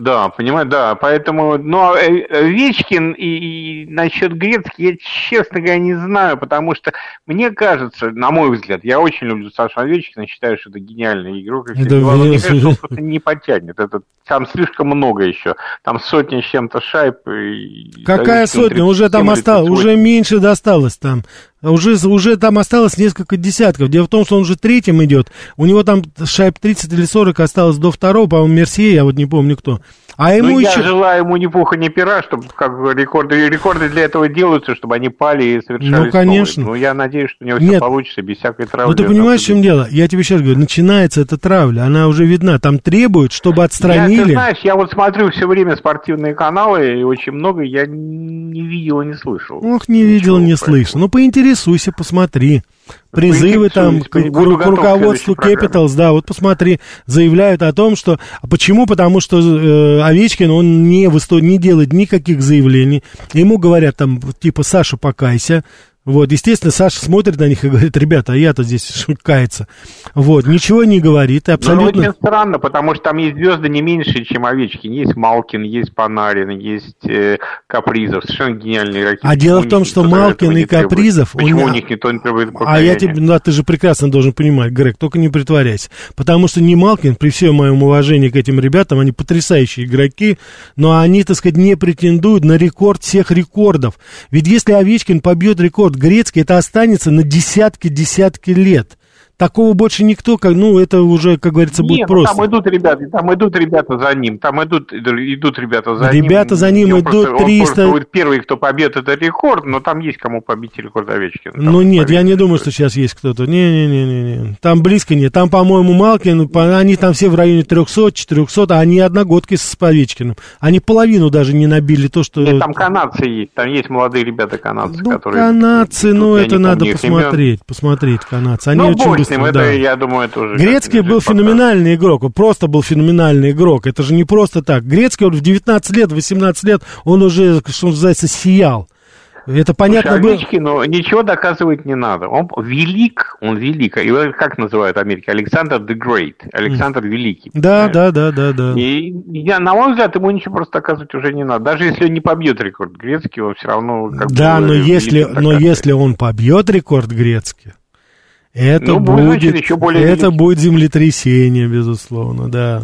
Да, понимаю, да, поэтому, но э, Вечкин и, и насчет Грецки я, честно говоря, не знаю, потому что мне кажется, на мой взгляд, я очень люблю Сашу Овечкина, считаю, что это гениальный игрок, это дела, мне кажется, он просто не потянет, это, там слишком много еще, там сотня с чем-то шайб. И Какая сотня? Уже там осталось, уже меньше досталось там. Уже, уже там осталось несколько десятков. Дело в том, что он уже третьим идет. У него там шайб 30 или 40 осталось до второго, по-моему, Мерсье, я вот не помню кто. А ему ну, еще... я желаю ему ни пуха, ни пера, чтобы как рекорды, рекорды для этого делаются, чтобы они пали и совершались Ну, конечно. Ну, я надеюсь, что у него Нет. все получится без всякой травли. Ну, ты понимаешь, в чем дело? Я тебе сейчас говорю, начинается эта травля, она уже видна. Там требуют, чтобы отстранили... Я, ты знаешь, я вот смотрю все время спортивные каналы, и очень много я не видел и не слышал. Ох, не видел, не слышал. Ну, поинтересуйся, посмотри призывы там к, к, руководству Capitals, да, вот посмотри, заявляют о том, что... А почему? Потому что э, Овечкин, он не, выступ, не делает никаких заявлений. Ему говорят там, типа, Саша, покайся. Вот, естественно, Саша смотрит на них и говорит, ребята, а я-то здесь кается. Вот, ничего не говорит, ну, абсолютно... Ну, очень странно, потому что там есть звезды не меньше, чем Овечкин. Есть Малкин, есть Панарин, есть э, Капризов, совершенно гениальные игроки. А дело в том, что Малкин и Капризов... Почему у них никто не требует А я тебе, да, ты же прекрасно должен понимать, Грег, только не притворяйся. Потому что не Малкин, при всем моем уважении к этим ребятам, они потрясающие игроки, но они, так сказать, не претендуют на рекорд всех рекордов. Ведь если Овечкин побьет рекорд Грецкий, это останется на десятки-десятки лет. Такого больше никто, как, ну, это уже, как говорится, будет Нет, ну, просто. там идут ребята, там идут ребята за ним, там идут, идут ребята за ребята ним. Ребята за ним идут просто, 300... Он первый, кто побьет, это рекорд, но там есть кому побить рекорд Овечкина. Ну, нет, я не думаю, что сейчас есть кто-то. Не-не-не, там близко нет. Там, по-моему, Малкин, они там все в районе 300-400, а они одногодки с Овечкиным. Они половину даже не набили то, что... Нет, там канадцы есть, там есть молодые ребята канадцы, ну, которые... канадцы, ну, это надо посмотреть, посмотреть канадцы. Они ну, очень да. это, я думаю, это уже... Грецкий был феноменальный игрок, он просто был феноменальный игрок, это же не просто так. Грецкий он в 19 лет, 18 лет, он уже, что называется, сиял. Это понятно было. но ничего доказывать не надо. Он велик, он велик. Его как называют в Америке? Александр the Great. Александр mm. Великий. Да, да, да, да, да. И я, на мой взгляд, ему ничего просто доказывать уже не надо. Даже если он не побьет рекорд Грецкий, он все равно как Да, бы, но если, но если он побьет рекорд Грецкий, это, ну, будет, значит, еще более это будет землетрясение, безусловно, да.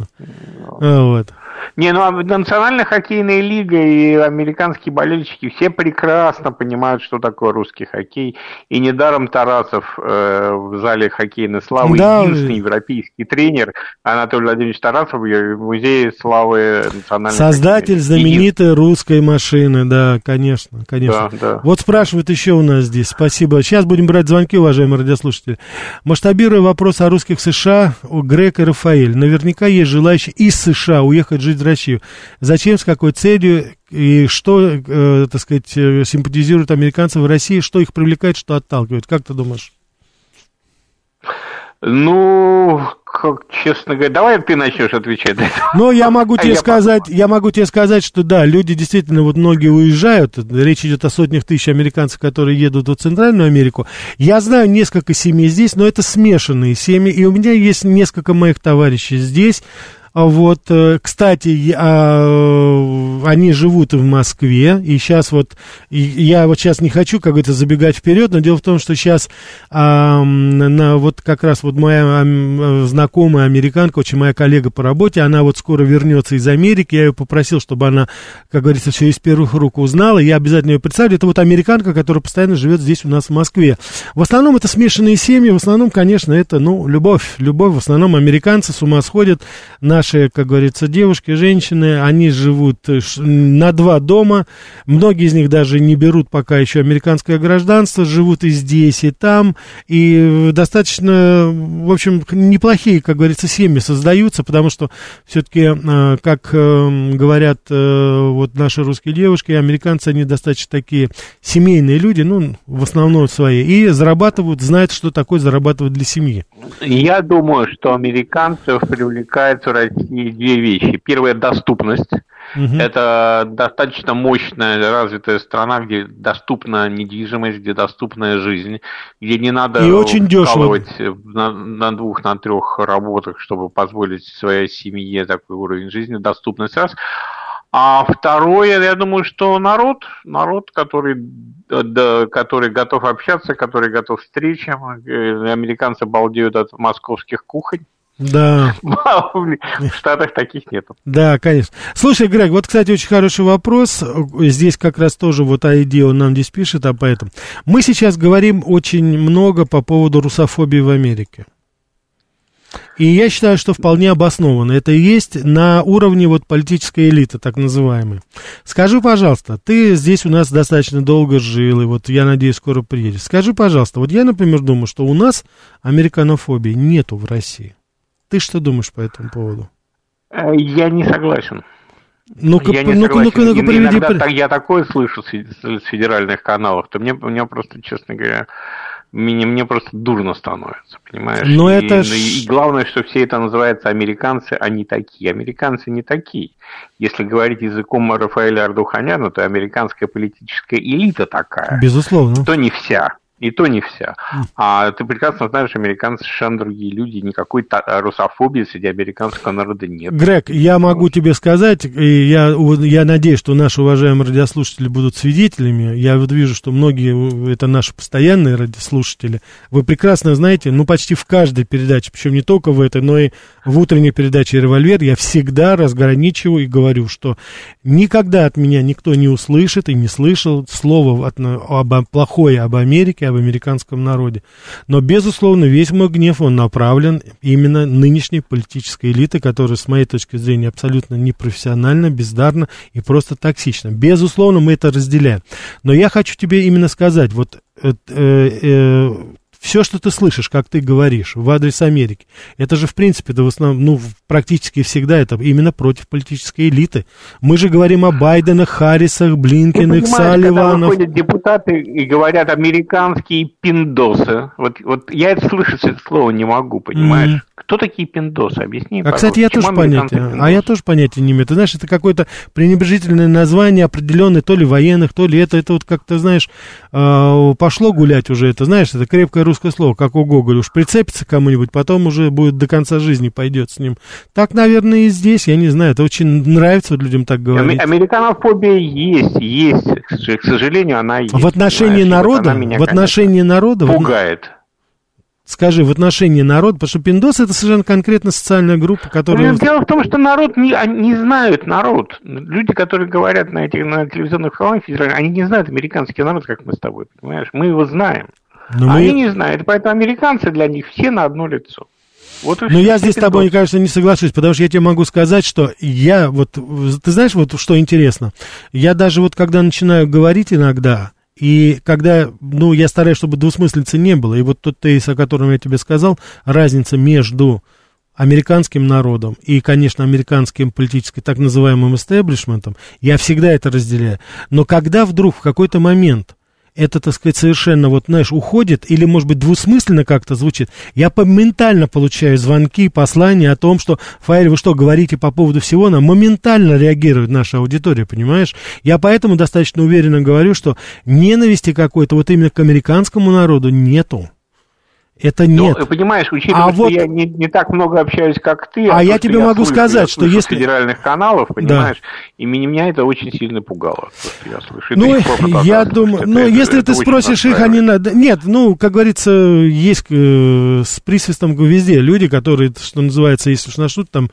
Ну. Вот. Не, ну а национальная хоккейная лига и американские болельщики все прекрасно понимают, что такое русский хоккей. И недаром Тарасов э, в зале хоккейной славы да, единственный европейский тренер Анатолий Владимирович Тарасов в музее славы национальной Создатель знаменитой русской машины, да, конечно, конечно. Да, да. Вот спрашивают еще у нас здесь, спасибо. Сейчас будем брать звонки, уважаемые радиослушатели. Масштабируя вопрос о русских США, у Грек и Рафаэль. Наверняка есть желающие из США уехать жить в Россию. Зачем, с какой целью и что, э, так сказать, э, симпатизируют американцы в России, что их привлекает, что отталкивает? Как ты думаешь? Ну, как, честно говоря, давай ты начнешь отвечать. Ну, я могу тебе а сказать, я, я могу тебе сказать, что да, люди действительно, вот многие уезжают, речь идет о сотнях тысяч американцев, которые едут в Центральную Америку. Я знаю несколько семей здесь, но это смешанные семьи, и у меня есть несколько моих товарищей здесь, а вот, э, кстати, а, они живут в Москве, и сейчас вот, я вот сейчас не хочу, как говорится, забегать вперед, но дело в том, что сейчас а, на, вот как раз вот моя знакомая американка, очень моя коллега по работе, она вот скоро вернется из Америки, я ее попросил, чтобы она, как говорится, все из первых рук узнала, я обязательно ее представлю, это вот американка, которая постоянно живет здесь у нас в Москве. В основном это смешанные семьи, в основном, конечно, это, ну, любовь, любовь, в основном американцы с ума сходят, наш наши, как говорится, девушки, женщины, они живут э, на два дома, многие из них даже не берут пока еще американское гражданство, живут и здесь, и там, и достаточно, в общем, неплохие, как говорится, семьи создаются, потому что все-таки, э, как э, говорят вот наши русские девушки, американцы, они достаточно такие семейные люди, ну, в основном свои, и зарабатывают, знают, что такое зарабатывать для семьи. Я думаю, что американцев привлекает в Две вещи. Первая – доступность. Угу. Это достаточно мощная, развитая страна, где доступна недвижимость, где доступная жизнь, где не надо и очень дешево. На, на двух, на трех работах, чтобы позволить своей семье такой уровень жизни, доступность раз. А второе, я думаю, что народ, народ, который, да, который готов общаться, который готов к встречам. Э, американцы балдеют от московских кухонь. Да. В Штатах таких нету. Да, конечно. Слушай, Грег, вот, кстати, очень хороший вопрос. Здесь как раз тоже вот ID он нам здесь пишет об этом. Мы сейчас говорим очень много по поводу русофобии в Америке. И я считаю, что вполне обоснованно. Это и есть на уровне вот политической элиты, так называемой. Скажи, пожалуйста, ты здесь у нас достаточно долго жил, и вот я надеюсь, скоро приедешь. Скажи, пожалуйста, вот я, например, думаю, что у нас американофобии нету в России. Ты что думаешь по этому поводу? Э, я не согласен. Ну-ка, ну-ка, ну-ка, ну-ка, приведи... Иногда я такое слышу с федеральных каналов, то мне, мне просто, честно говоря, мне, мне просто дурно становится, понимаешь? Но и, это ж... и главное, что все это называется американцы, они такие. Американцы не такие. Если говорить языком Рафаэля Ардуханяна, то американская политическая элита такая. Безусловно. То не вся. И то не вся. А ты прекрасно знаешь, американцы совершенно другие люди, никакой русофобии среди американского народа нет. Грег, я могу тебе сказать, и я, я надеюсь, что наши уважаемые радиослушатели будут свидетелями. Я вот вижу, что многие, это наши постоянные радиослушатели. Вы прекрасно знаете, ну, почти в каждой передаче, причем не только в этой, но и в утренней передаче «Револьвер», я всегда разграничиваю и говорю, что никогда от меня никто не услышит и не слышал слова об, плохое об Америке, об американском народе. Но, безусловно, весь мой гнев, он направлен именно нынешней политической элиты, которая, с моей точки зрения, абсолютно непрофессиональна, бездарна и просто токсична. Безусловно, мы это разделяем. Но я хочу тебе именно сказать, вот э, э, э все, что ты слышишь, как ты говоришь, в адрес Америки, это же, в принципе, да, в основном, ну, практически всегда это именно против политической элиты. Мы же говорим о Байденах, Харрисах, Блинкиных, Салливанах. Когда депутаты и говорят американские пиндосы, вот, вот я это слышать это слово не могу, понимаешь? Mm-hmm. Кто такие пиндосы? Объясни. А, кстати, я тоже понятия, а я тоже понятия не имею. Ты знаешь, это какое-то пренебрежительное название определенное, то ли военных, то ли это, это вот как-то, знаешь, а, пошло гулять уже, это, знаешь, это крепкое русское слово, как у Гоголя. Уж прицепится кому-нибудь, потом уже будет до конца жизни пойдет с ним. Так, наверное, и здесь, я не знаю, это очень нравится людям так говорить. Американофобия есть, есть, к сожалению, она есть. В отношении народа, вот в отношении народа... Пугает. Скажи, в отношении народа, потому что пиндосы это совершенно конкретно социальная группа, которая... Дело в том, что народ не, не знают народ. Люди, которые говорят на этих на телевизионных каналах федеральных, они не знают американский народ, как мы с тобой, понимаешь? Мы его знаем. Но они мы... не знают, поэтому американцы для них все на одно лицо. Вот Но я здесь с тобой, конечно, не соглашусь, потому что я тебе могу сказать, что я вот, ты знаешь, вот что интересно, я даже вот когда начинаю говорить иногда, и когда, ну, я стараюсь, чтобы двусмыслицы не было, и вот тот тезис, о котором я тебе сказал, разница между американским народом и, конечно, американским политическим так называемым истеблишментом, я всегда это разделяю. Но когда вдруг в какой-то момент это, так сказать, совершенно, вот, знаешь, уходит, или, может быть, двусмысленно как-то звучит, я моментально получаю звонки, послания о том, что, Фаэль, вы что, говорите по поводу всего, нам моментально реагирует наша аудитория, понимаешь? Я поэтому достаточно уверенно говорю, что ненависти какой-то вот именно к американскому народу нету. Это ну, нет. Ну, понимаешь, учитывая, а что вот... я не, не так много общаюсь, как ты. А, а я тебе могу слышу, сказать, что если... федеральных каналов, понимаешь, да. и меня это очень сильно пугало, то, я слышу. Ну, я думаю, ну, это, если это ты спросишь их, они надо... Нет, ну, как говорится, есть э, с присвистом везде люди, которые, что называется, если уж начнут там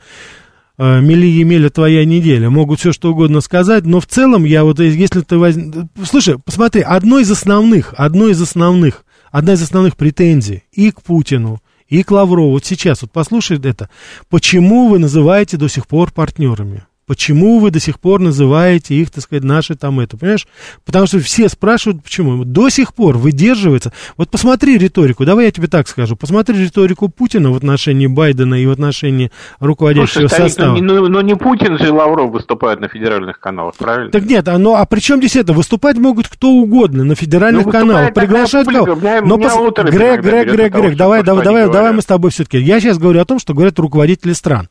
э, мили Емеля твоя неделя. Могут все что угодно сказать, но в целом я вот, если ты воз... Слушай, посмотри, одно из основных, одно из основных одна из основных претензий и к Путину, и к Лаврову. Вот сейчас, вот послушай это. Почему вы называете до сих пор партнерами? Почему вы до сих пор называете их, так сказать, наши там это, понимаешь? Потому что все спрашивают, почему. До сих пор выдерживается. Вот посмотри риторику, давай я тебе так скажу. Посмотри риторику Путина в отношении Байдена и в отношении руководящего Слушай, состава. Но, но, но не Путин же и Лавров выступают на федеральных каналах, правильно? Так нет, а, ну, а при чем здесь это? Выступать могут кто угодно на федеральных ну, каналах. Приглашать кого? Но пос... Грег, Грег, Грег, Грег, давай, давай, давай, давай мы с тобой все-таки. Я сейчас говорю о том, что говорят руководители стран.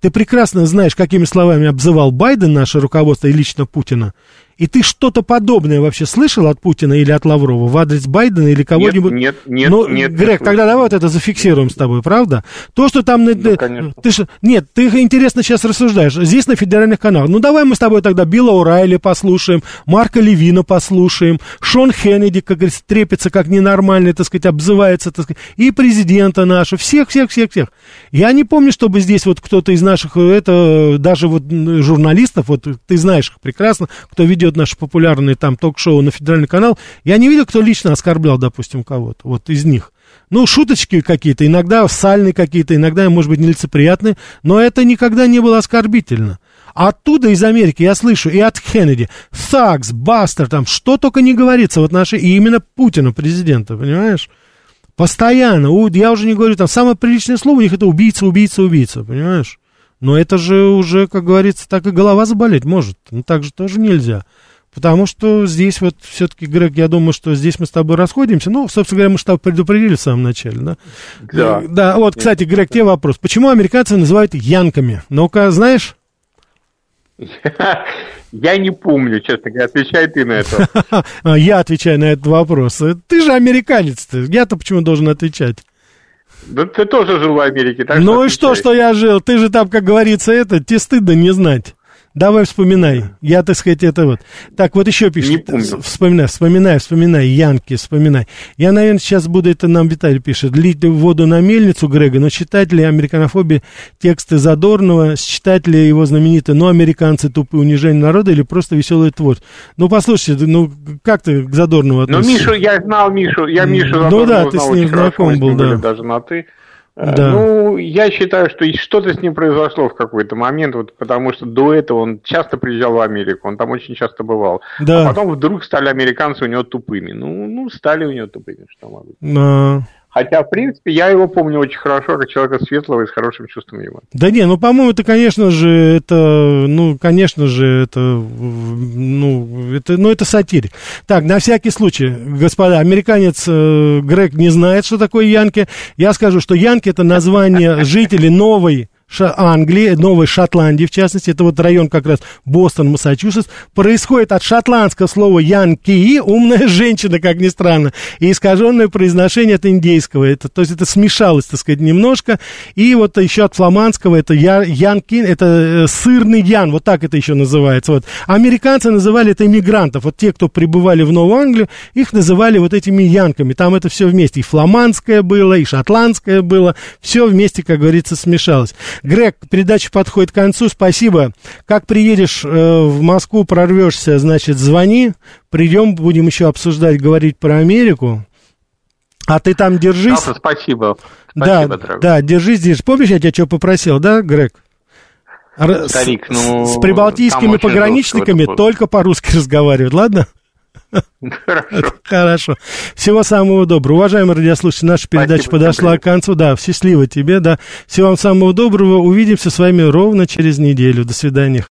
Ты прекрасно знаешь, какими словами обзывал Байден наше руководство и лично Путина. И ты что-то подобное вообще слышал от Путина или от Лаврова в адрес Байдена или кого-нибудь? Нет, нет, нет. Грег, нет, тогда давай вот это зафиксируем с тобой, правда? То, что там... Ну, конечно. Ты, нет, ты интересно сейчас рассуждаешь. Здесь на федеральных каналах. Ну, давай мы с тобой тогда Билла Урайли послушаем, Марка Левина послушаем, Шон Хеннеди, как говорится, трепится как ненормальный, так сказать, обзывается, так сказать, и президента нашего, всех, всех, всех, всех. Я не помню, чтобы здесь вот кто-то из наших, это, даже вот журналистов, вот ты знаешь их прекрасно, кто ведет наши популярные там ток-шоу на федеральный канал, я не видел, кто лично оскорблял, допустим, кого-то, вот из них. Ну, шуточки какие-то, иногда сальные какие-то, иногда, может быть, нелицеприятные, но это никогда не было оскорбительно. Оттуда, из Америки, я слышу и от Кеннеди, Сакс, Бастер, там, что только не говорится в отношении и именно Путина, президента, понимаешь? Постоянно, я уже не говорю, там, самое приличное слово у них это убийца, убийца, убийца, понимаешь? Но это же уже, как говорится, так и голова заболеть может. Ну, так же тоже нельзя. Потому что здесь вот все-таки, Грег, я думаю, что здесь мы с тобой расходимся. Ну, собственно говоря, мы что предупредили в самом начале, да? Да. Да, вот, кстати, Грег, тебе вопрос. Почему американцы называют янками? Ну-ка, знаешь? Я не помню, честно говоря, отвечай ты на это. Я отвечаю на этот вопрос. Ты же американец-то. Я-то почему должен отвечать? Да ты тоже жил в Америке, так Ну и что, что я жил? Ты же там, как говорится, это, тебе стыдно не знать. Давай вспоминай. Я, так сказать, это вот. Так, вот еще пишет. Не помню. Вспоминай, вспоминай, вспоминай. Янки, вспоминай. Я, наверное, сейчас буду, это нам Виталий пишет, лить воду на мельницу Грега, но читать ли американофобии тексты Задорнова, читать ли его знаменитые «Ну, американцы тупые, унижение народа» или просто веселый творчество? Ну, послушайте, ну, как ты к Задорнову ну, относишься? Ну, Мишу, я знал Мишу, я Мишу Ну, да, ты с ним знаком был, да. Даже на «ты». Э, да. Ну, я считаю, что что-то с ним произошло в какой-то момент, вот, потому что до этого он часто приезжал в Америку, он там очень часто бывал. Да. А потом вдруг стали американцы у него тупыми. Ну, ну стали у него тупыми, что могу. Да. Хотя, в принципе, я его помню очень хорошо, как человека светлого и с хорошим чувством юмора. Да не, ну, по-моему, это, конечно же, это, ну, конечно же, это, ну, это, ну, это сатирик. Так, на всякий случай, господа, американец э, Грег не знает, что такое Янки. Я скажу, что Янки это название жителей новой Ша- Англии, Новой Шотландии, в частности, это вот район как раз Бостон, Массачусетс, происходит от шотландского слова янки, умная женщина, как ни странно, и искаженное произношение от индейского, это, то есть это смешалось, так сказать, немножко, и вот еще от фламандского, это я, янки, это э, сырный ян, вот так это еще называется, вот. Американцы называли это иммигрантов, вот те, кто прибывали в Новую Англию, их называли вот этими янками, там это все вместе, и фламандское было, и шотландское было, все вместе, как говорится, смешалось. Грег, передача подходит к концу, спасибо. Как приедешь э, в Москву, прорвешься, значит, звони, придем, будем еще обсуждать, говорить про Америку. А ты там держись. Папа, спасибо. да, Спасибо, дорогой. да, держись здесь. Помнишь, я тебя что попросил, да, Грег? С- Старик, ну, с там прибалтийскими пограничниками только по-русски разговаривают, ладно? Хорошо. Хорошо. Всего самого доброго. Уважаемые радиослушатели, наша передача Спасибо, подошла к концу. Да, счастливо тебе, да. Всего вам самого доброго. Увидимся с вами ровно через неделю. До свидания.